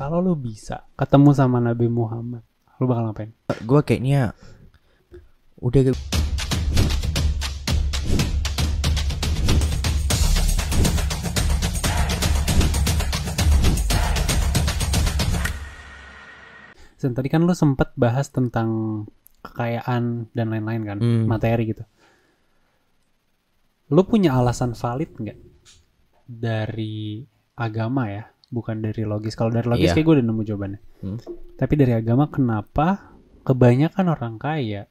kalau lu bisa ketemu sama Nabi Muhammad, lu bakal ngapain? Gue kayaknya udah Dan tadi kan lu sempet bahas tentang kekayaan dan lain-lain kan, Hmm. materi gitu. Lu punya alasan valid nggak dari agama ya, bukan dari logis. Kalau dari logis Iya. kayak gue udah nemu jawabannya. Hmm. Tapi dari agama kenapa kebanyakan orang kaya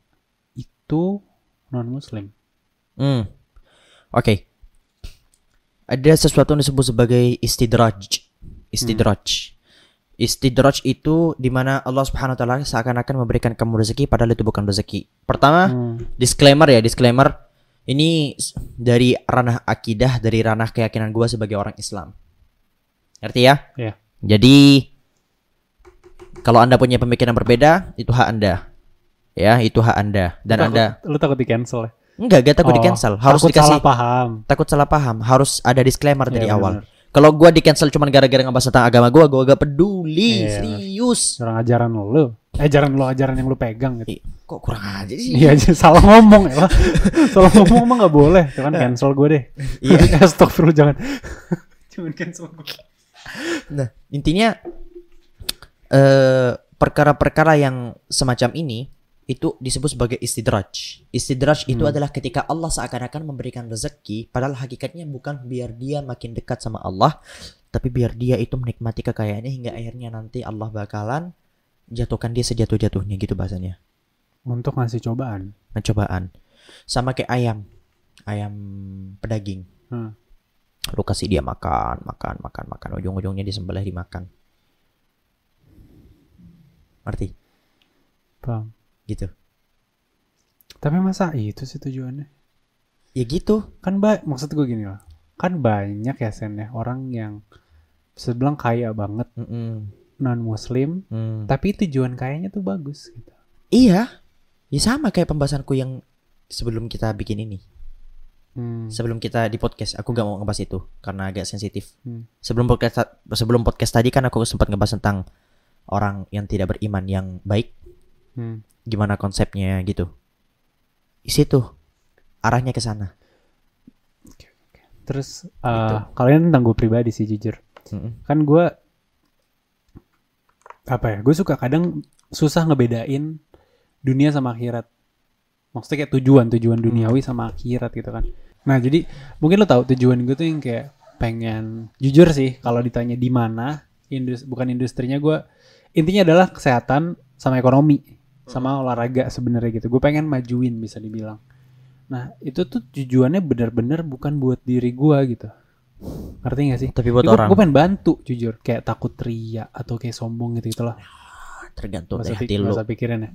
itu non muslim? Hmm. Oke. Ada sesuatu yang disebut sebagai istidraj. Istidraj. Istidraj itu di mana Allah Subhanahu wa taala seakan-akan memberikan kamu rezeki padahal itu bukan rezeki. Pertama, Hmm. disclaimer ya, disclaimer. Ini dari ranah akidah, dari ranah keyakinan gua sebagai orang Islam. Ngerti ya? Iya. Jadi kalau Anda punya pemikiran berbeda, itu hak Anda. Ya, itu hak Anda. Dan Lu takut- Anda lu takut di cancel ya? enggak, gak takut Oh, di cancel. Harus takut dikasih salah paham. takut salah paham harus ada disclaimer dari Iya, awal bener. kalau gua di cancel cuman gara-gara ngebahas tentang agama gua gua gak peduli Iya, serius Orang ajaran lu. Eh, ajaran lu, ajaran yang lu pegang gitu. Kok kurang aja sih Iya salah ngomong ya. salah ngomong mah gak boleh. Itu kan cancel gue deh. Iya. Astagfirullah jangan. jangan cancel gue. Nah intinya eh perkara-perkara yang semacam ini itu disebut sebagai istidraj istidraj itu Hmm. adalah ketika Allah seakan-akan memberikan rezeki padahal hakikatnya bukan biar dia makin dekat sama Allah tapi biar dia itu menikmati kekayaannya hingga akhirnya nanti Allah bakalan jatuhkan dia sejatuh-jatuhnya gitu bahasanya Untuk ngasih cobaan. pencobaan sama kayak ayam ayam pedaging Hmm. Lu kasih dia makan makan makan makan ujung-ujungnya disembelih dimakan ngerti Paham. gitu Tapi masa itu sih tujuannya? ya gitu Kan baik. Maksud gue gini loh. Kan banyak ya Sen ya. Orang yang bisa bilang kaya banget. Mm-mm. Non muslim. Hmm. Tapi tujuan kayanya tuh bagus gitu. iya ya sama kayak pembahasanku yang sebelum kita bikin ini Hmm. sebelum kita di podcast aku gak mau ngebahas itu karena agak sensitif Hmm. sebelum podcast sebelum podcast tadi kan aku sempat ngebahas tentang orang yang tidak beriman yang baik Hmm. gimana konsepnya gitu di situ arahnya ke sana Terus Gitu. uh, kalian tentang gue pribadi sih jujur. Mm-mm. kan gue apa ya gue suka kadang susah ngebedain dunia sama akhirat maksudnya kayak tujuan tujuan duniawi sama akhirat gitu kan nah jadi mungkin lo tahu tujuan gue tuh yang kayak pengen jujur sih kalau ditanya di mana indus bukan industrinya gue intinya adalah kesehatan sama ekonomi sama olahraga sebenarnya gitu. Gue pengen majuin bisa dibilang. Nah itu tuh tujuannya benar-benar bukan buat diri gue gitu. Ngerti gak sih? Tapi buat gue, orang. gue pengen bantu jujur. Kayak takut ria atau kayak sombong gitu gitu loh tergantung dari hati lu usah pikirin ya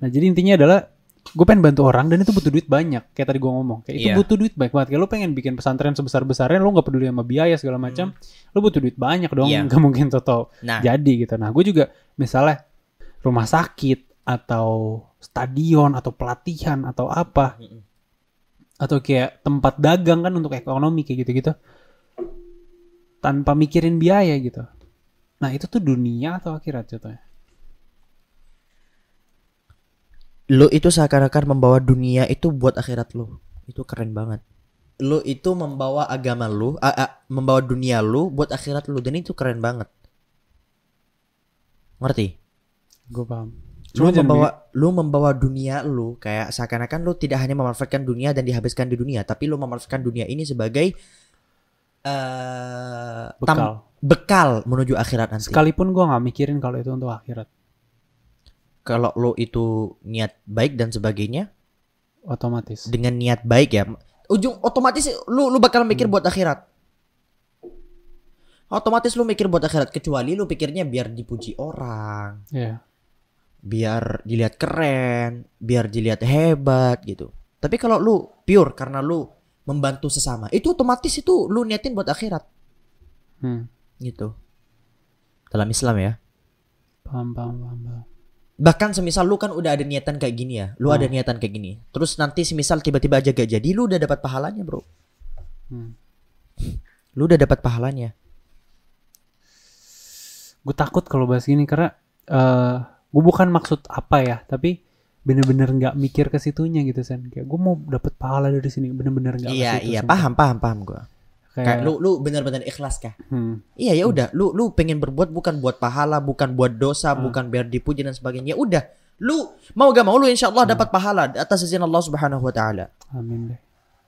nah jadi intinya adalah gue pengen bantu orang dan itu butuh duit banyak kayak tadi gue ngomong kayak itu Iya. butuh duit banyak banget kayak lo pengen bikin pesantren sebesar besarnya lo nggak peduli sama biaya segala macam lo butuh duit banyak dong Hmm. Nggak mungkin toto nah jadi gitu nah gue juga misalnya rumah sakit atau stadion atau pelatihan atau apa Mm-mm. atau kayak tempat dagang kan untuk ekonomi kayak gitu-gitu tanpa mikirin biaya gitu. Nah itu tuh dunia atau akhirat contohnya? Lu itu seakan-akan membawa dunia itu buat akhirat lu. Itu keren banget. Lu itu membawa agama lu a- a- membawa dunia lu buat akhirat lu. Dan itu keren banget. Ngerti? Gue paham. lu Cuma jangan membawa lu membawa dunia lu kayak seakan-akan lu tidak hanya memanfaatkan dunia dan dihabiskan di dunia tapi lu memanfaatkan dunia ini sebagai tam- bekal. bekal menuju akhirat nanti. Sekalipun gue nggak mikirin kalau itu untuk akhirat, kalau lu itu niat baik dan sebagainya otomatis. dengan niat baik ya ujung otomatis lu lu bakal mikir Hmm. buat akhirat otomatis lu mikir buat akhirat kecuali lu pikirnya biar dipuji orang Iya. biar dilihat keren biar dilihat hebat gitu tapi kalau lu pure karena lu membantu sesama itu otomatis itu lu niatin buat akhirat Hmm. gitu dalam Islam ya Paham, paham, paham, paham. Bahkan semisal lu kan udah ada niatan kayak gini ya lu ada Hmm. niatan kayak gini terus nanti semisal tiba-tiba aja gak jadi lu udah dapat pahalanya bro Hmm. lu udah dapat pahalanya gue takut kalau bahas gini karena eh gue bukan maksud apa ya tapi bener-bener nggak mikir ke situnya gitu sen kayak gue mau dapet pahala dari sini bener-bener nggak ke Iya iya Sen. paham paham paham gua. Kayak, Kayak lu lu benar-benar ikhlas kah? hmm, Iya ya udah, lu lu pengen berbuat bukan buat pahala, bukan buat dosa, Hmm. bukan biar dipuji dan sebagainya. Ya Udah, lu mau gak mau lu insya Allah Hmm. dapat pahala atas izin Allah Subhanahu wa taala. amin deh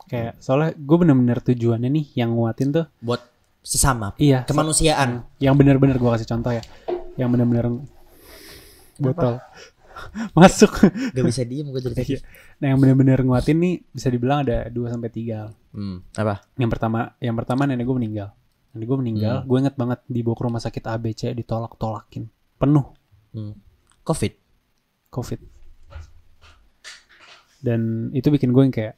kayak soalnya gue bener-bener tujuannya nih yang nguatin tuh Buat sesama iya kemanusiaan. yang bener-bener gue kasih contoh ya yang bener-bener botol masuk Gak bisa diem gue jadi. Iya. nah yang bener-bener nguatin nih bisa dibilang ada 2 sampai tiga. Hmm, apa? yang pertama yang pertama nenek gue meninggal nenek gue meninggal Hmm. gue inget banget dibawa ke rumah sakit ABC ditolak-tolakin penuh Hmm. Covid. covid dan itu bikin gue yang kayak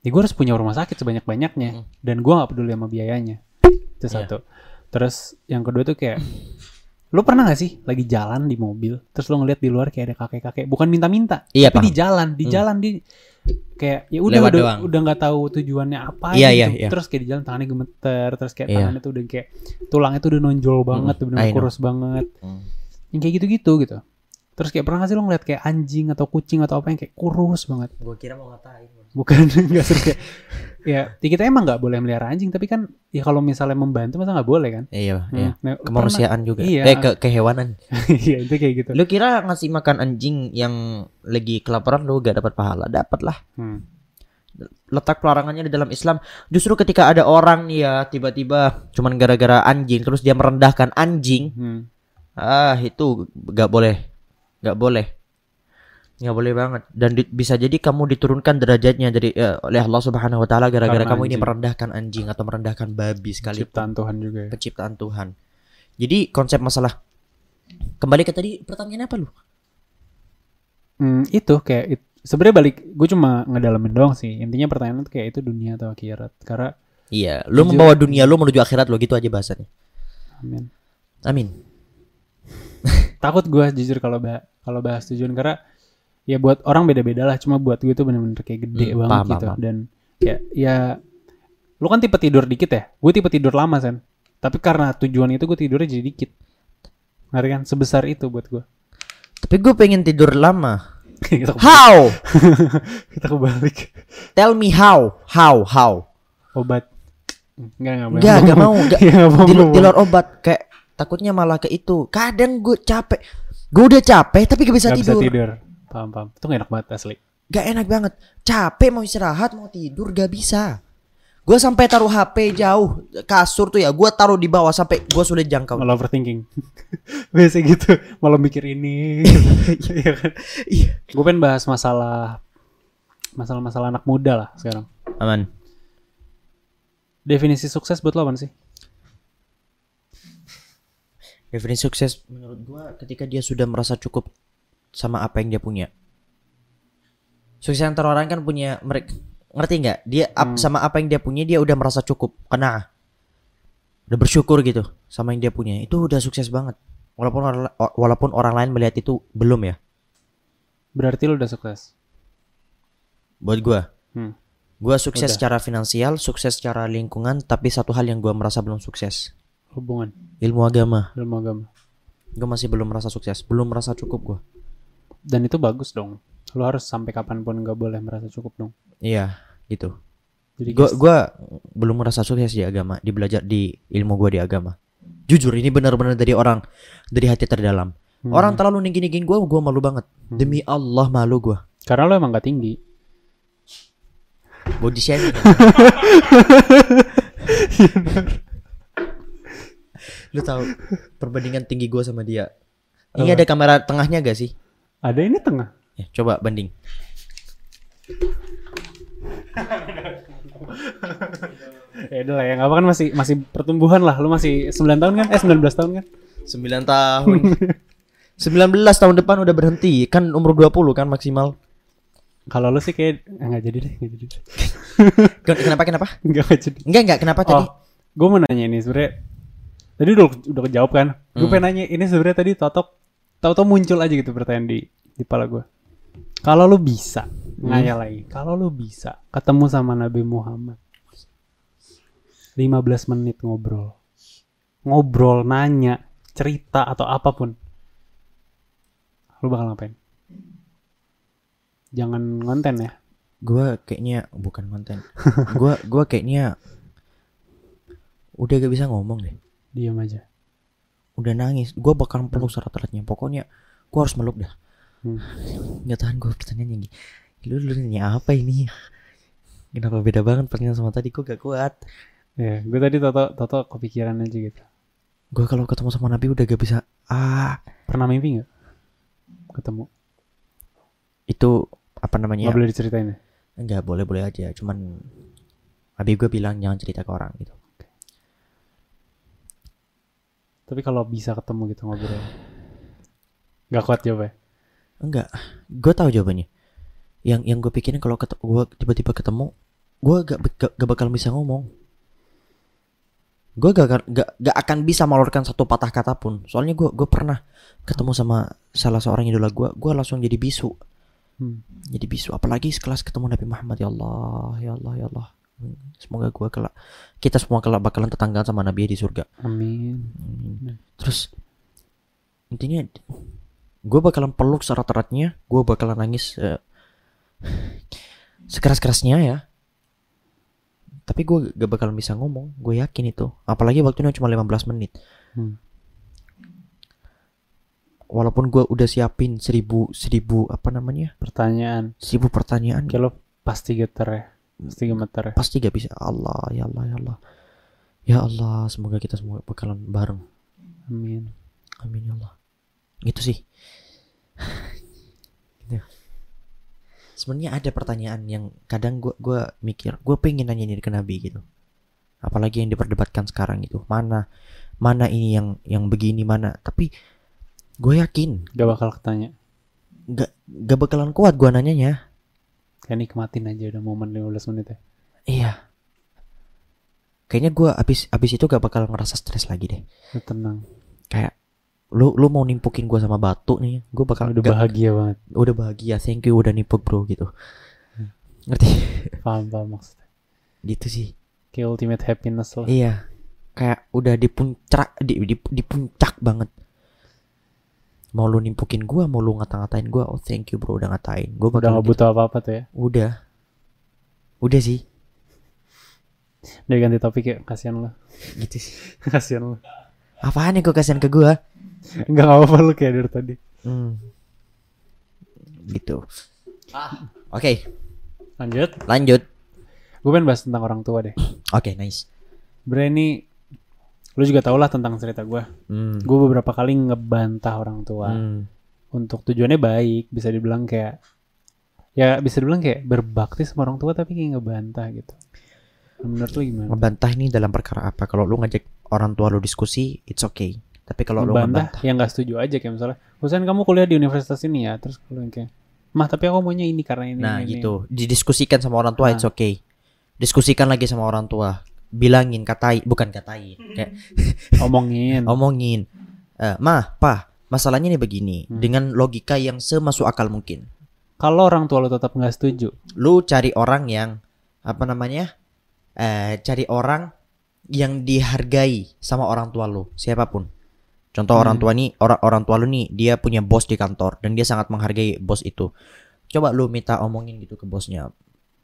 ya gue harus punya rumah sakit sebanyak-banyaknya Hmm. dan gue nggak peduli sama biayanya itu Iya. satu terus yang kedua tuh kayak lo pernah gak sih lagi jalan di mobil terus lo ngeliat di luar kayak ada kakek-kakek bukan minta-minta Iya, tapi paham. di jalan di Hmm. jalan di kayak ya udah Lewat udah doang. udah nggak tahu tujuannya apa Iya, gitu. iya, iya. terus kayak di jalan tangannya gemeter terus kayak Iya. tangannya tuh udah kayak tulangnya tuh udah nonjol banget bener know. kurus banget Hmm. yang kayak gitu-gitu gitu terus kayak pernah gak sih lo ngeliat kayak anjing atau kucing atau apa yang kayak kurus banget Gue kira mau ngatain. bukan nggak serius kayak ya ya kita emang nggak boleh melihara anjing tapi kan ya kalau misalnya membantu masa nggak boleh kan Iya, Hmm. iya. Nah, Kemanusiaan juga. Iya. Eh ke kehewanan. pernah- iya itu kayak gitu Lu kira ngasih makan anjing yang lagi kelaparan lu gak dapat pahala? Dapat lah. Hmm. letak pelarangannya di dalam Islam. Justru ketika ada orang nih ya tiba-tiba cuman gara-gara anjing terus dia merendahkan anjing, Hmm. ah itu gak boleh, gak boleh, nggak boleh banget. Dan di- bisa jadi kamu diturunkan derajatnya dari eh, oleh Allah Subhanahu Wa Taala gara-gara Karena kamu ini anjing. merendahkan anjing atau merendahkan babi sekali ciptaan Tuhan juga ya penciptaan Tuhan. Jadi konsep masalah kembali ke tadi pertanyaan apa lu? Hmm, itu kayak it- sebenarnya balik gue cuma ngedalamin doang sih intinya pertanyaan itu kayak itu dunia atau akhirat karena Iya, lu Jujur. membawa dunia lu menuju akhirat lo gitu aja bahasannya. amin Amin. takut gue jujur kalau bah kalau bahas tujuan karena ya buat orang beda-beda lah cuma buat gue tuh bener-bener kayak gede Hmm, banget paham, gitu paham. dan ya ya lu kan tipe tidur dikit ya gue tipe tidur lama sen tapi karena tujuan itu gue tidurnya jadi dikit ngerti kan sebesar itu buat gue Tapi gue pengen tidur lama. kita, How? kita kebalik Tell me how? How? How? obat Enggak, enggak. Enggak, enggak mau. Enggak. Iya, nggak mau, Di, di mau. luar obat kayak takutnya malah ke itu. Kadang gue capek. Gue udah capek tapi gak bisa Nggak bisa tidur. tidur. Paham, paham. Itu gak enak banget asli. Gak enak banget. Capek mau istirahat, mau tidur gak bisa. Gue sampai taruh HP jauh kasur tuh ya. Gue taruh di bawah sampai gue sulit jangkau. Malah overthinking. Biasa gitu. Malah mikir ini. Iya kan? Iya. Gue pengen bahas masalah masalah-masalah anak muda lah sekarang. Aman. Definisi sukses buat lo apa sih? Definisi sukses menurut gue ketika dia sudah merasa cukup sama apa yang dia punya. Sukses antara orang kan punya mereka ngerti nggak? Dia Hmm. sama apa yang dia punya dia udah merasa cukup. Kena. Udah bersyukur gitu sama yang dia punya. Itu udah sukses banget. Walaupun orang, walaupun orang lain melihat itu belum ya. Berarti lo udah sukses. Buat gua. Hmm. Gua sukses Udah. secara finansial, sukses secara lingkungan, tapi satu hal yang gua merasa belum sukses. Hubungan. Ilmu agama. Ilmu agama. Gua masih belum merasa sukses, belum merasa cukup gua. Dan itu bagus dong. Lo harus sampai kapan pun gak boleh merasa cukup dong. Iya, gitu. Jadi guys, gua belum merasa sukses di agama, di belajar di ilmu gua di agama. Jujur ini benar-benar dari orang dari hati terdalam. hmm. Orang terlalu ninggin-ninggin gua, gua malu banget. Hmm. Demi Allah malu gua. Karena lo emang gak tinggi. Body shaming. Lu tahu perbandingan tinggi gua sama dia. Ini Apa? ada kamera tengahnya gak sih? Ada ini tengah. Ya, coba banding. Ya udah lah ya, nggak apa kan masih masih pertumbuhan lah. Lu masih 9 tahun kan? Eh 19 tahun kan? 9 tahun. 19 tahun depan udah berhenti. Kan umur 20 kan maksimal. Kalau lu sih kayak eh, nggak jadi deh, nggak jadi. Kenapa kenapa? Nggak nggak jadi. Enggak enggak kenapa tadi? Oh, gue mau nanya ini sebenarnya. Tadi udah udah kejawab kan? Gue Hmm. pengen nanya ini sebenarnya tadi totok tahu-tahu muncul aja gitu pertanyaan di di kepala gue. Kalau lu bisa Hmm. ngayal lagi, kalau lu bisa ketemu sama Nabi Muhammad 15 menit ngobrol. Ngobrol nanya cerita atau apa pun. Lu bakal ngapain? Jangan konten ya. Gua kayaknya bukan konten. gua gua kayaknya udah gak bisa ngomong deh. Diam aja. Udah nangis. Gua bakal peluk serat-seratnya. Pokoknya gua harus meluk dah. Hmm. Nggak tahan gue pertanyaannya gini. Lu lu nanya apa ini? Kenapa beda banget pertanyaan sama tadi? Gue gak kuat. Ya, gue tadi toto toto kepikiran aja gitu. Gue kalau ketemu sama Nabi udah gak bisa. Ah, Pernah mimpi nggak? Ketemu. itu apa namanya? Nggak boleh diceritain ya? Enggak boleh boleh aja. Cuman Habib gue bilang jangan cerita ke orang gitu. Tapi kalau bisa ketemu gitu ngobrol. Gak kuat jawabnya. Enggak, gue tahu jawabannya. Yang yang gue pikirin kalau ket, gue tiba-tiba ketemu, gue gak, gak, gak bakal bisa ngomong. Gue gak, gak, gak, akan bisa mengeluarkan satu patah kata pun. Soalnya gue gue pernah ketemu sama salah seorang idola gue, gue langsung jadi bisu. Hmm. Jadi bisu. Apalagi sekelas ketemu Nabi Muhammad ya Allah, ya Allah, ya Allah. Semoga gue kelak kita semua kelak bakalan tetanggaan sama Nabi di surga. Amin. Hmm. Terus intinya gue bakalan peluk serat-eratnya, gue bakalan nangis eh, sekeras-kerasnya ya. Tapi gue gak bakalan bisa ngomong, gue yakin itu. Apalagi waktunya cuma 15 menit. Hmm. Walaupun gue udah siapin seribu seribu apa namanya Pertanyaan. seribu pertanyaan, Kayak lo pasti geter ya. Pasti gemeter ya. pasti gak bisa. Allah, ya Allah, ya Allah, ya Allah. Semoga kita semua bakalan bareng. Amin. Amin ya Allah. Gitu sih. gitu. Sebenarnya ada pertanyaan yang kadang gua gua mikir, gua pengen nanya ini ke Nabi gitu. Apalagi yang diperdebatkan sekarang gitu. Mana mana ini yang yang begini mana. Tapi gue yakin Gak bakal ketanya. gak gak bakalan kuat gua nanyanya. Kayak nikmatin aja udah momen 15 menit ya. Iya. Kayaknya gua abis abis itu gak bakal ngerasa stres lagi deh. Lu tenang. Kayak lu lu mau nimpukin gua sama batu nih, gua bakal Udah gak- bahagia banget. udah bahagia thank you udah nimpuk bro gitu ngerti Paham paham maksudnya. gitu sih Kayak ultimate happiness lah. iya kayak udah di puncak di, di, di puncak banget mau lu nimpukin gua mau lu ngata-ngatain gua oh thank you bro udah ngatain gua Udah bakal gak gitu. butuh apa-apa tuh ya. udah udah sih Udah ganti topik ya. Kasian lo. gitu sih Kasian lo. apaan yang kau kasihan ke gua Enggak gak apa-apa lo kayak dari tadi. hmm. gitu oke Lanjut. lanjut Gue pengen bahas tentang orang tua deh. oke nice Sebenernya ini lu juga tau lah tentang cerita gue. hmm. Gue beberapa kali ngebantah orang tua Hmm. untuk tujuannya baik, bisa dibilang kayak ya bisa dibilang kayak berbakti sama orang tua tapi kayak ngebantah gitu. Menurut lu gimana? ngebantah ini dalam perkara apa kalau lu ngajak orang tua lu diskusi it's okay tapi kalau lu Ngebantah yang nggak setuju aja kayak misalnya, Husain kamu kuliah di universitas ini ya, terus lu kayak, mah tapi aku maunya ini karena ini. Nah ini, gitu Didiskusikan sama orang tua Nah. It's okay Diskusikan lagi sama orang tua Bilangin katai Bukan katain Kayak. Omongin. omongin eh, Mah pa Masalahnya nih begini Hmm. Dengan logika yang semasuk akal mungkin Kalau orang tua lu tetap nggak setuju, Lu cari orang yang Apa namanya eh Cari orang Yang dihargai Sama orang tua lu Siapa pun Contoh Hmm. orang tua nih orang orang tua lu nih dia punya bos di kantor dan dia sangat menghargai bos itu. Coba lu minta omongin gitu ke bosnya.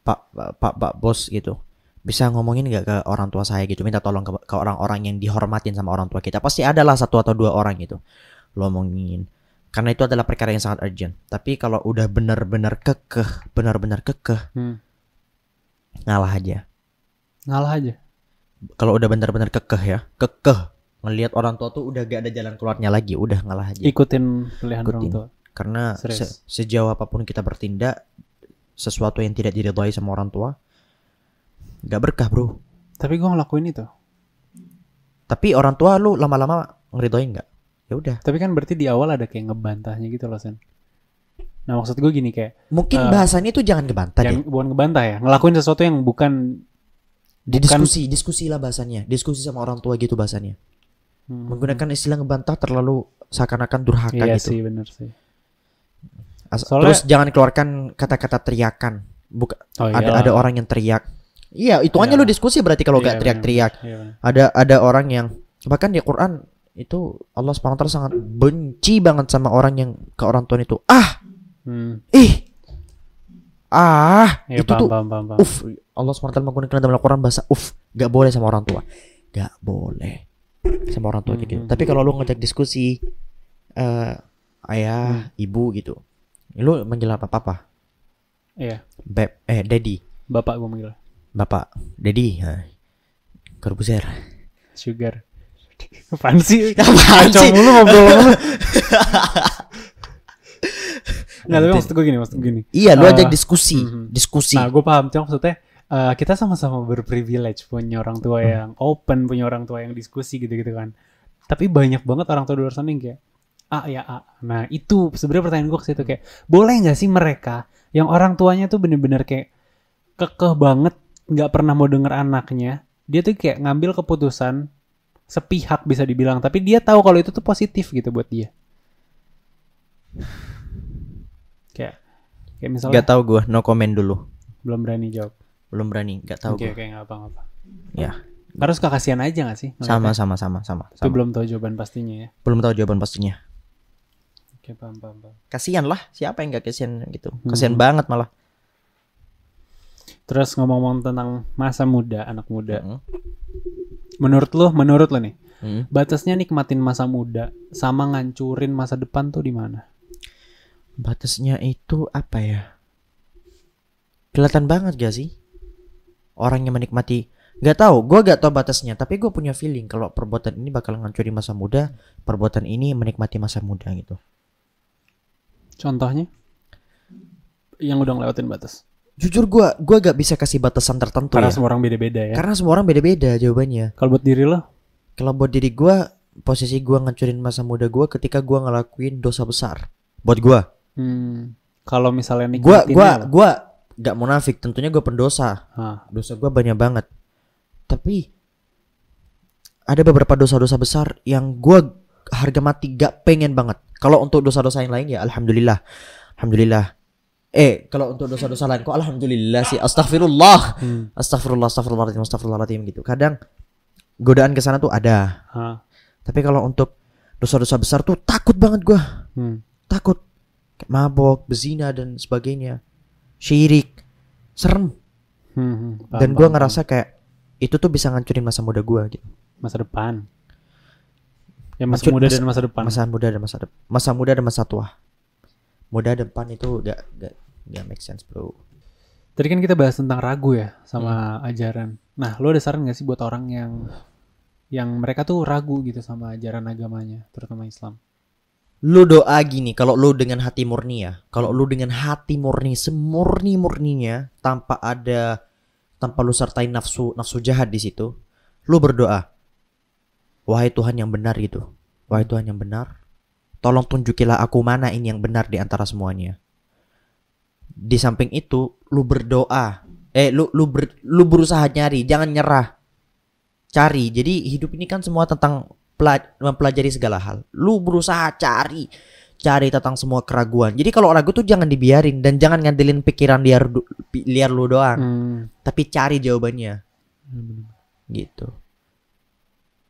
Pak Pak Pak, Pak bos gitu. Bisa ngomongin nggak ke orang tua saya gitu minta tolong ke, ke orang-orang yang dihormatin sama orang tua kita. Pasti adalah satu atau dua orang gitu. Lu omongin. Karena itu adalah perkara yang sangat urgent. Tapi kalau udah benar-benar kekeh, benar-benar kekeh, hmm, ngalah aja. ngalah aja. Kalau udah benar-benar kekeh ya, kekeh ngelihat orang tua tuh udah gak ada jalan keluarnya lagi, udah ngalah aja. Ikutin pilihan orang Ikutin. tua. Karena Serius. se- sejauh apa pun kita bertindak sesuatu yang tidak diridhoi sama orang tua nggak berkah bro. Tapi gue ngelakuin itu. Tapi orang tua lu lama-lama ngeridoin nggak? Ya udah. Tapi kan berarti di awal ada kayak ngebantahnya gitu loh, Sen. Nah maksud gue gini kayak, Mungkin Eh, bahasanya itu jangan ngebantah yang deh. bukan ngebantah ya, ngelakuin sesuatu yang bukan Didiskusi, diskusi lah bahasanya. Diskusi sama orang tua gitu bahasanya. hmm, Menggunakan istilah ngebantah terlalu seakan-akan durhaka Iya gitu. sih bener sih. As- Soalnya- Terus jangan keluarkan kata-kata teriakan. Buka, Oh, ada iyalah. ada orang yang teriak. Iya, hitungannya Iya. lu diskusi berarti kalau Iya, nggak bener, teriak-teriak. Iya, ada ada orang yang bahkan di Quran itu Allah taala sangat benci banget sama orang yang ke orang tua itu. Ah, Hmm. ih. Ah, Ya, itu paham, tuh paham, paham, paham. Uf, Allah SWT menggunakan dalam Al-Quran bahasa uf, gak boleh sama orang tua. Gak boleh sama orang tua gitu. Mhm. Tapi kalau lu ngajak diskusi eh ayah, Hmm. ibu gitu. Lu manggil apa papa? Iya, Beb, eh daddy, bapak gue manggil. Bapak, daddy. Nah. Corbuzier. Sugar. Apaan sih? Apaan Kacau sih? mulu ngobrol mulu. Nggak, tapi maksud gue gini, maksud gue gini. Iya, lu Eh, ajak diskusi, mhm. diskusi. Nah, gue paham. Cuma maksudnya eh, kita sama-sama berprivilege punya orang tua Hmm. yang open, punya orang tua yang diskusi gitu-gitu kan. Tapi banyak banget orang tua di luar sana yang kayak A ya A. Nah, itu sebenarnya pertanyaan gue ke situ kayak boleh nggak sih mereka yang orang tuanya tuh bener-bener kayak kekeh banget nggak pernah mau denger anaknya. Dia tuh kayak ngambil keputusan sepihak bisa dibilang, tapi dia tahu kalau itu tuh positif gitu buat dia. Kayak kayak misalnya Gak tau gue, no comment dulu. belum berani jawab. Belum berani, gak tahu Oke, gue. nggak apa-apa. Ya, Harus kekasihan aja gak sih? sama sama sama sama. Itu sama. belum tahu jawaban pastinya ya. Belum tahu jawaban pastinya. Oke, paham, paham, paham. Kasihan lah, siapa yang gak kasihan gitu? Kasihan Mhm. banget malah. Terus ngomong-ngomong tentang masa muda, anak muda. Mhm. Menurut lo, menurut lo nih, Mhm. batasnya nikmatin masa muda sama ngancurin masa depan tuh di mana? Batasnya itu apa ya? Kelihatan banget gak sih? Orang yang menikmati Gak tahu, gue gak tahu batasnya Tapi gue punya feeling kalau perbuatan ini bakal ngancurin masa muda Perbuatan ini menikmati masa muda gitu Contohnya? Yang udah ngelewatin batas. Jujur gue gua gak bisa kasih batasan tertentu Karena ya. semua orang beda-beda ya. Karena semua orang beda-beda jawabannya. Kalau buat diri lo, Kalau buat diri gue Posisi gue ngancurin masa muda gue ketika gue ngelakuin dosa besar. Buat gue hmm, kalau misalnya Gue nikmatinnya gua, lo- gua gak munafik Tentunya gue pendosa. Hah, dosa gue banyak banget. Tapi ada beberapa dosa-dosa besar yang gue harga mati gak pengen banget. Kalau untuk dosa-dosa yang lain ya alhamdulillah. Alhamdulillah eh kalau untuk dosa-dosa lain kok alhamdulillah sih? Astagfirullah hmm, astagfirullah astagfirullahaladzim astagfirullahaladzim gitu. Kadang godaan ke sana tuh ada. Hah, tapi kalau untuk dosa-dosa besar tuh takut banget gue hmm, takut. Mabok bezina dan sebagainya. Syirik. Serem. Hmm, hmm, paham, dan paham, ngerasa kayak itu tuh bisa ngancurin masa muda gue gitu. Masa depan. Ya masa Hancur- muda masa- dan masa depan. masa muda dan masa depan masa muda dan masa tua. Muda depan itu gak gak gak make sense bro Tadi kan kita bahas tentang ragu ya sama Hmm. ajaran. Nah, lo ada saran gak sih buat orang yang yang mereka tuh ragu gitu sama ajaran agamanya, terutama Islam? lu doa gini kalau lu dengan hati murni ya kalau lu dengan hati murni semurni murninya tanpa ada tanpa lu sertai nafsu nafsu jahat di situ lu berdoa wahai Tuhan yang benar gitu wahai Tuhan yang benar tolong tunjukilah aku mana ini yang benar di antara semuanya di samping itu lu berdoa. Eh lu lu ber- lu berusaha nyari jangan nyerah. Cari. Jadi hidup ini kan semua tentang pela- mempelajari segala hal. Lu berusaha cari cari tentang semua keraguan. Jadi kalau ragu tuh jangan dibiarin dan jangan ngandelin pikiran liar liar lu doang. Hmm, tapi cari jawabannya. Gitu.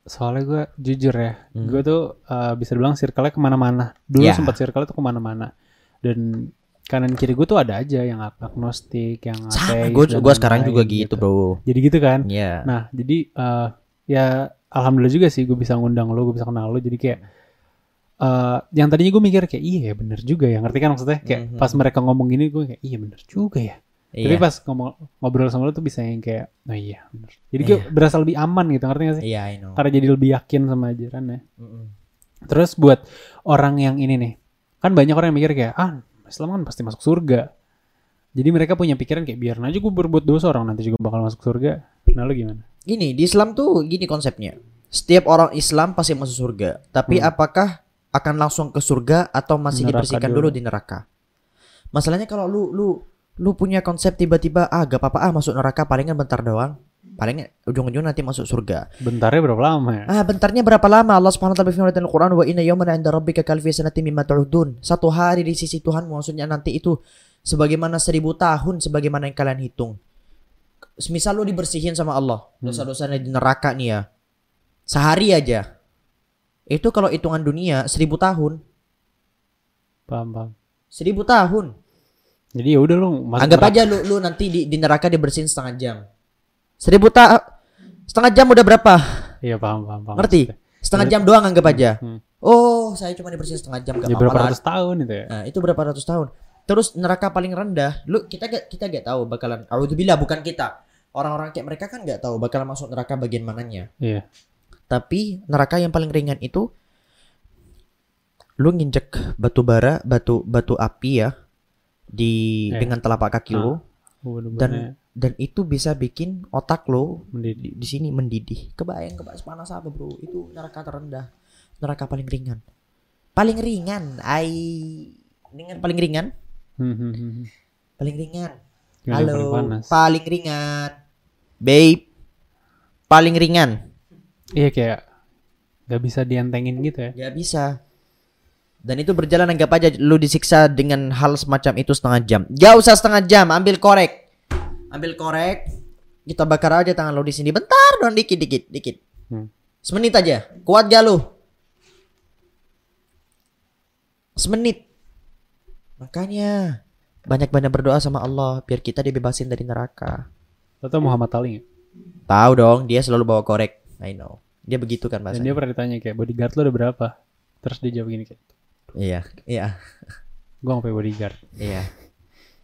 Soalnya gue jujur ya, Hmm. gue tuh uh, bisa bilang circle-nya ke mana-mana. Dulu Ya. sempat circle tuh ke mana-mana. Dan kanan kiri gue tuh ada aja yang agnostik, yang sama ateis gue sekarang juga lain-lain gitu bro Jadi gitu kan? ya Nah, jadi eh, ya alhamdulillah juga sih gue bisa ngundang lo, gue bisa kenal lo. Jadi kayak eh yang tadinya gue mikir kayak iya ya bener juga ya. Ngerti kan maksudnya? Kayak Mhm. pas mereka ngomong gini gue kayak iya bener juga ya. Tapi iya pas ngomong ngobrol sama lo tuh bisa yang kayak oh iya bener. Jadi gue Iya. berasa lebih aman gitu, ngerti gak sih? iya I know Karena jadi lebih yakin sama ajarannya. Mm-mm. Terus buat orang yang ini nih, kan banyak orang yang mikir kayak ah Islam kan pasti masuk surga. Jadi mereka punya pikiran kayak biar aja gue berbuat dosa orang nanti juga bakal masuk surga. Nah lo gimana? Gini, di Islam tuh gini konsepnya. Setiap orang Islam pasti masuk surga. Tapi Hmm. apakah akan langsung ke surga atau masih Neraka dibersihkan dulu. dulu. di neraka? Masalahnya kalau lu lu lu punya konsep tiba-tiba ah gak apa-apa ah masuk neraka palingan bentar doang. Paling ujung-ujung nanti masuk surga. Bentarnya berapa lama ya? Ah, bentarnya berapa lama Allah Subhanahu wa taala berfirman dalam Al-Qur'an wa inna yawman 'inda rabbika kalfi sanatin mimma ta'udun. Satu hari di sisi Tuhan maksudnya nanti itu sebagaimana seribu tahun sebagaimana yang kalian hitung. Semisal lu dibersihin sama Allah, Hmm. dosa-dosanya di neraka nih ya. Sehari aja. Itu kalau hitungan dunia seribu tahun. Paham, paham. Seribu tahun. Jadi ya udah lu masuk Anggap neraka. aja lu lu nanti di, di neraka dibersihin setengah jam. Seribu ta setengah jam udah berapa? Iya, paham, paham, paham. Ngerti? Setengah jam doang anggap aja. Hmm. Oh, saya cuma dibersihin setengah jam gak Ya apa-apa berapa ratus tahun itu ya? Nah, itu berapa ratus tahun. Terus neraka paling rendah, lu kita gak kita gak tahu bakalan Alhamdulillah bukan kita. Orang-orang kayak mereka kan gak tahu bakalan masuk neraka bagian mananya. Iya. Tapi neraka yang paling ringan itu lu nginjek batu bara, batu batu api ya di Eh. dengan telapak kaki lu Oh, bener-bener dan dan itu bisa bikin otak lo mendidih. di, sini mendidih. Kebayang kebayang panas apa, Bro? Itu neraka terendah. Neraka paling ringan. Paling ringan, ai dengan paling ringan, Hmm, hmm, hmm, paling ringan. Halo, paling ringan. Babe. Paling ringan. Iya kayak gak bisa dientengin gitu ya. Gak bisa. Dan itu berjalan anggap aja lu disiksa dengan hal semacam itu setengah jam. Gak usah setengah jam, ambil korek. Ambil korek. Kita bakar aja tangan lu di sini. Bentar dong, dikit dikit dikit. Hmm. Semenit aja. Kuat gak lu? Semenit. Makanya banyak-banyak berdoa sama Allah biar kita dibebasin dari neraka. Lo tau Muhammad Ali nggak? Tahu dong, dia selalu bawa korek. I know. Dia begitu kan Dan bahasanya. dia pernah ditanya kayak bodyguard lo ada berapa? Terus dia jawab gini kayak, Iya, iya, gue gak punya bodyguard. iya.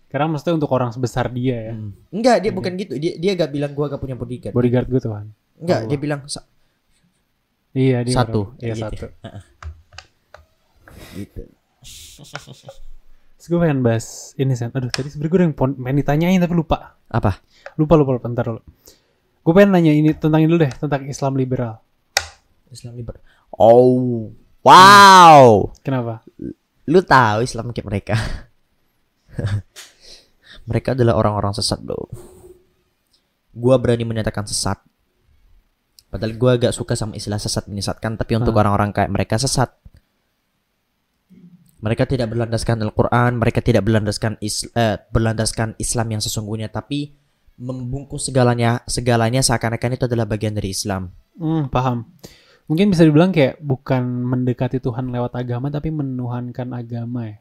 Karena maksudnya untuk orang sebesar dia ya. Hmm. Enggak, dia bukan gitu. Dia dia gak bilang gua gak punya bodyguard. Bodyguard gue Tuhan. Enggak, Allah. dia bilang "Sa- Iya dia Satu. berapa? Iya Gitu. satu. gitu. Terus gue pengen bahas ini Sen. Aduh tadi sebenernya gue udah pon- pengen ditanyain tapi lupa. Apa? Lupa lupa lupa bentar dulu. Gue pengen nanya ini tentang ini dulu deh tentang Islam liberal. Islam liber. Oh. Wow. Kenapa? Lu tahu Islam kayak mereka. mereka adalah orang-orang sesat, Bro. Gua berani menyatakan sesat. Padahal gua agak suka sama istilah sesat menyesatkan, tapi untuk orang-orang kayak mereka sesat. Mereka tidak berlandaskan Al-Quran, mereka tidak berlandaskan is- eh, berlandaskan Islam yang sesungguhnya, tapi membungkus segalanya segalanya seakan-akan itu adalah bagian dari Islam. Hmm paham. Mungkin bisa dibilang kayak bukan mendekati Tuhan lewat agama tapi menuhankan agama ya.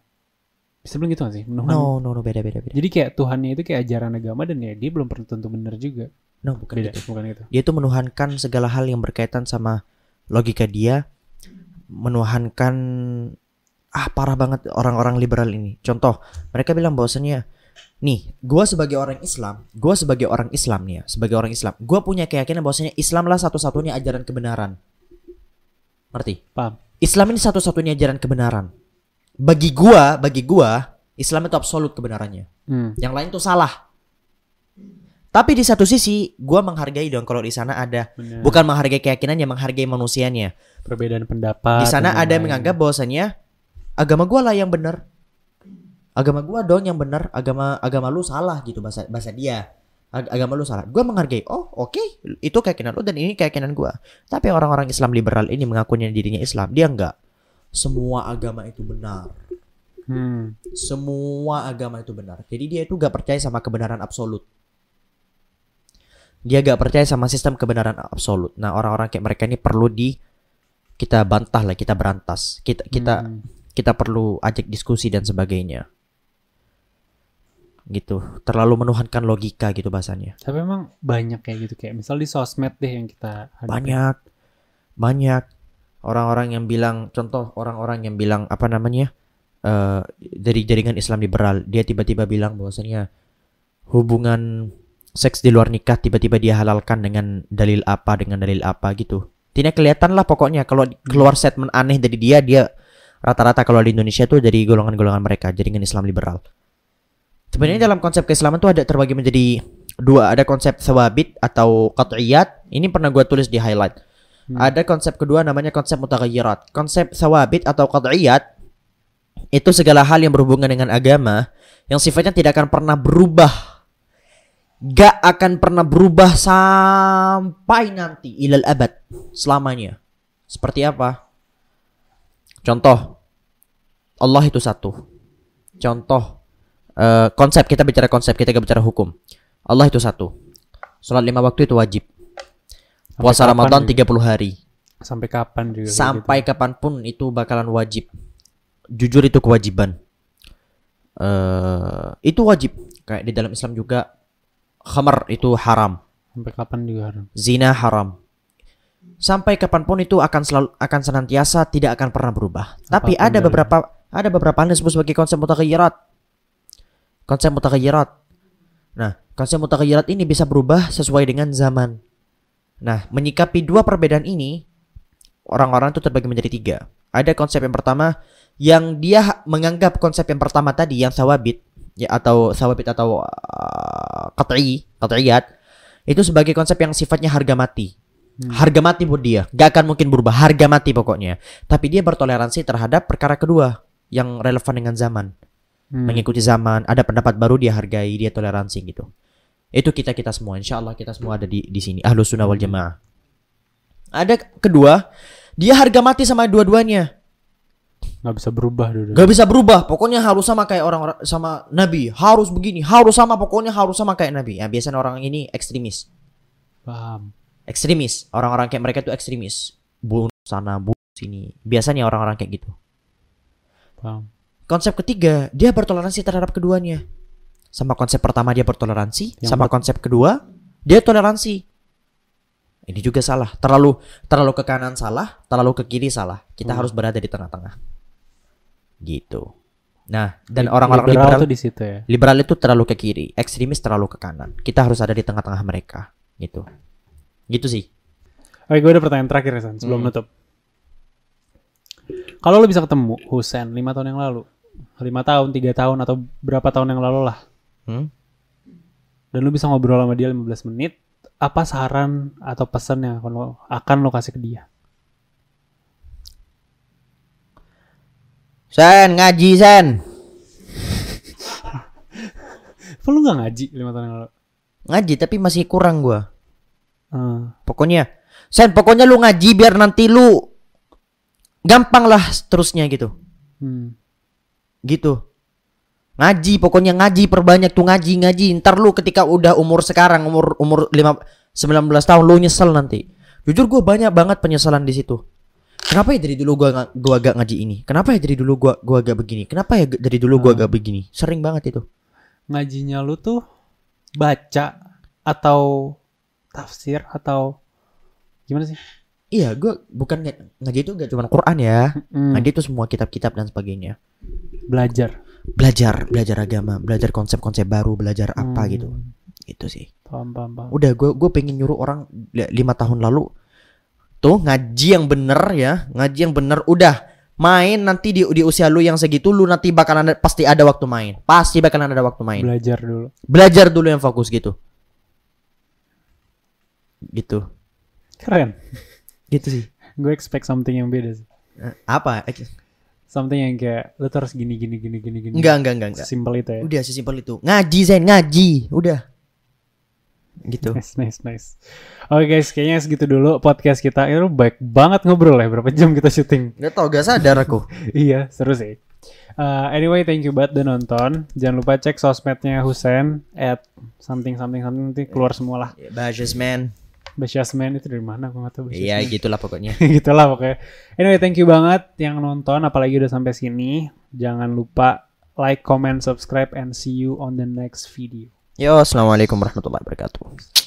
Bilang gitu gak sih? Menuhan. No, no, no, beda, beda, beda. Jadi kayak Tuhannya itu kayak ajaran agama dan ya dia belum pernah tentu benar juga. No, bukan Beda, gitu. bukan gitu. Dia itu menuhankan segala hal yang berkaitan sama logika dia, menuhankan ah parah banget orang-orang liberal ini. Contoh, mereka bilang bahwasannya nih, gua sebagai orang Islam, gua sebagai orang Islam nih ya, sebagai orang Islam, gua punya keyakinan bahwasanya Islamlah satu-satunya ajaran kebenaran. Ngerti? Paham? Islam ini satu-satunya ajaran kebenaran. Bagi gua, bagi gua, Islam itu absolut kebenarannya. Hmm. Yang lain tuh salah. Tapi di satu sisi, gua menghargai dong kalau di sana ada Benar. bukan menghargai keyakinannya, menghargai manusianya. Perbedaan pendapat. Di sana ada yang menganggap bahwasanya agama gua lah yang benar. Agama gua dong yang benar, agama agama lu salah gitu bahasa bahasa dia. Ag- agama lu salah. Gua menghargai. Oh, oke. Itu keyakinan lu dan ini keyakinan gua. Tapi orang-orang Islam liberal ini mengakunya dirinya Islam. Dia enggak. Semua agama itu benar. Hmm. Semua agama itu benar. Jadi dia itu gak percaya sama kebenaran absolut. Dia gak percaya sama sistem kebenaran absolut. Nah orang-orang kayak mereka ini perlu di kita bantah lah, kita berantas, kita kita Hmm. kita perlu ajak diskusi dan sebagainya. Gitu. Terlalu menuhankan logika gitu bahasanya. Tapi emang banyak kayak gitu kayak misal di sosmed deh yang kita hadapi. Banyak, banyak orang-orang yang bilang, contoh orang-orang yang bilang apa namanya eh dari jaringan Islam liberal, dia tiba-tiba bilang bahwasanya hubungan seks di luar nikah tiba-tiba dia halalkan dengan dalil apa dengan dalil apa gitu. Tidak kelihatan lah pokoknya kalau keluar statement aneh dari dia, dia rata-rata kalau di Indonesia tuh dari golongan-golongan mereka jaringan Islam liberal. Sebenarnya dalam konsep keislaman tuh ada terbagi menjadi dua, ada konsep sawabit atau qat'iyat. Ini pernah gua tulis di highlight. Hmm. Ada konsep kedua namanya konsep mutaghayyirat. Konsep sawabit atau qat'iyat itu segala hal yang berhubungan dengan agama yang sifatnya tidak akan pernah berubah. Gak akan pernah berubah sampai nanti ilal abad selamanya. Seperti apa? Contoh Allah itu satu. Contoh eh, konsep kita bicara konsep kita gak bicara hukum. Allah itu satu. Sholat lima waktu itu wajib. Sampai Puasa Ramadan gitu? 30 hari. Sampai kapan juga? kayak gitu. sampai kapan pun itu bakalan wajib. Jujur itu kewajiban. eh itu wajib. Kayak di dalam Islam juga khamar itu haram, Sampai kapan juga harus. zina haram. Sampai kapan pun itu akan selalu akan senantiasa tidak akan pernah berubah. Tapi Apa pun ada dari- beberapa ada beberapa hal yang disebut sebagai konsep mutaghayyirat. Konsep mutaghayyirat. Nah, konsep mutaghayyirat ini bisa berubah sesuai dengan zaman. Nah, menyikapi dua perbedaan ini, orang-orang itu terbagi menjadi tiga. Ada konsep yang pertama yang dia menganggap konsep yang pertama tadi yang sawabit ya atau sawabit atau uh, qat'i, qat'iyat itu sebagai konsep yang sifatnya harga mati. Hmm. Harga mati buat dia, gak akan mungkin berubah. Harga mati pokoknya. Tapi dia bertoleransi terhadap perkara kedua yang relevan dengan zaman, Hmm. mengikuti zaman. Ada pendapat baru dia hargai, dia toleransi gitu. Itu kita kita semua, insya Allah kita semua ada di di sini. Ahlus sunnah wal jamaah. Ada kedua, dia harga mati sama dua-duanya. Nggak bisa berubah dulu. Gak bisa berubah. Pokoknya harus sama kayak orang sama Nabi. Harus begini, harus sama. Pokoknya harus sama kayak Nabi. Ya biasanya orang ini ekstremis. Paham. Ekstremis. Orang-orang kayak mereka tuh ekstremis. Bunuh sana, bunuh sini. Biasanya orang-orang kayak gitu. Paham. Konsep ketiga, dia bertoleransi terhadap keduanya. Sama konsep pertama dia bertoleransi, Yang sama konsep kedua dia toleransi. Ini juga salah. Terlalu terlalu ke kanan salah, terlalu ke kiri salah. Kita Hmm. harus berada di tengah-tengah. Gitu. Nah, dan orang-orang liberal, liberal, tuh di situ ya. liberal itu terlalu ke kiri, ekstremis terlalu ke kanan. Kita harus ada di tengah-tengah mereka. Gitu. Gitu sih. Oke, gue ada pertanyaan terakhir ya, San, sebelum Hmm. nutup. Kalau lo bisa ketemu Husen lima tahun yang lalu, lima tahun, tiga tahun atau berapa tahun yang lalu lah, Hmm? dan lo bisa ngobrol sama dia 15 menit, apa saran atau pesan yang akan lo, akan lo kasih ke dia? Sen, ngaji Sen. Apa lo nggak ngaji lima tahun yang lalu? Ngaji tapi masih kurang gua. Eh, Pokoknya, Sen, pokoknya lu ngaji biar nanti lu gampang lah terusnya gitu. hmm. Gitu. Ngaji, pokoknya ngaji perbanyak tuh ngaji ngaji. Ntar lu ketika udah umur sekarang umur umur 5 19 tahun lu nyesel nanti. Jujur gue banyak banget penyesalan di situ. Kenapa ya dari dulu gua nga- gua agak ngaji ini? Kenapa ya dari dulu gua gua agak begini? Kenapa ya dari dulu gua Hmm. agak begini? Sering banget itu. Ngajinya lo tuh baca atau tafsir atau gimana sih? Iya, gua bukan nga- ngaji itu gak cuma Quran ya. Hmm, Ngaji itu semua kitab-kitab dan sebagainya. belajar. Belajar belajar agama belajar konsep-konsep baru belajar apa Hmm, gitu itu sih Paham, paham, paham. udah gue gue pengen nyuruh orang li- lima tahun lalu tuh ngaji yang bener ya ngaji yang bener udah main nanti di di usia lu yang segitu lu nanti bakalan ada, pasti ada waktu main pasti bakalan ada waktu main Belajar dulu. belajar dulu yang fokus gitu gitu Keren. gitu sih Gue expect something yang beda sih. Eh, apa Something yang kayak lu terus gini gini gini gini gini. enggak enggak enggak enggak Simpel itu ya. udah sesimpel itu ngaji Zen ngaji udah gitu Nice, nice, nice. Oke guys, kayaknya segitu dulu podcast kita. Itu baik banget ngobrol ya. Berapa jam kita syuting? nggak tau gak sadar aku iya, seru sih. Uh, anyway, thank you banget udah nonton. Jangan lupa cek sosmednya Husen at something something something nanti keluar semua lah. Bajas man Basyasman itu dari mana? Aku nggak tahu. Iya gitulah pokoknya. gitulah pokoknya. Anyway, thank you banget yang nonton, apalagi udah sampai sini. Jangan lupa like, comment, subscribe, and see you on the next video. Yo, assalamualaikum warahmatullahi wabarakatuh.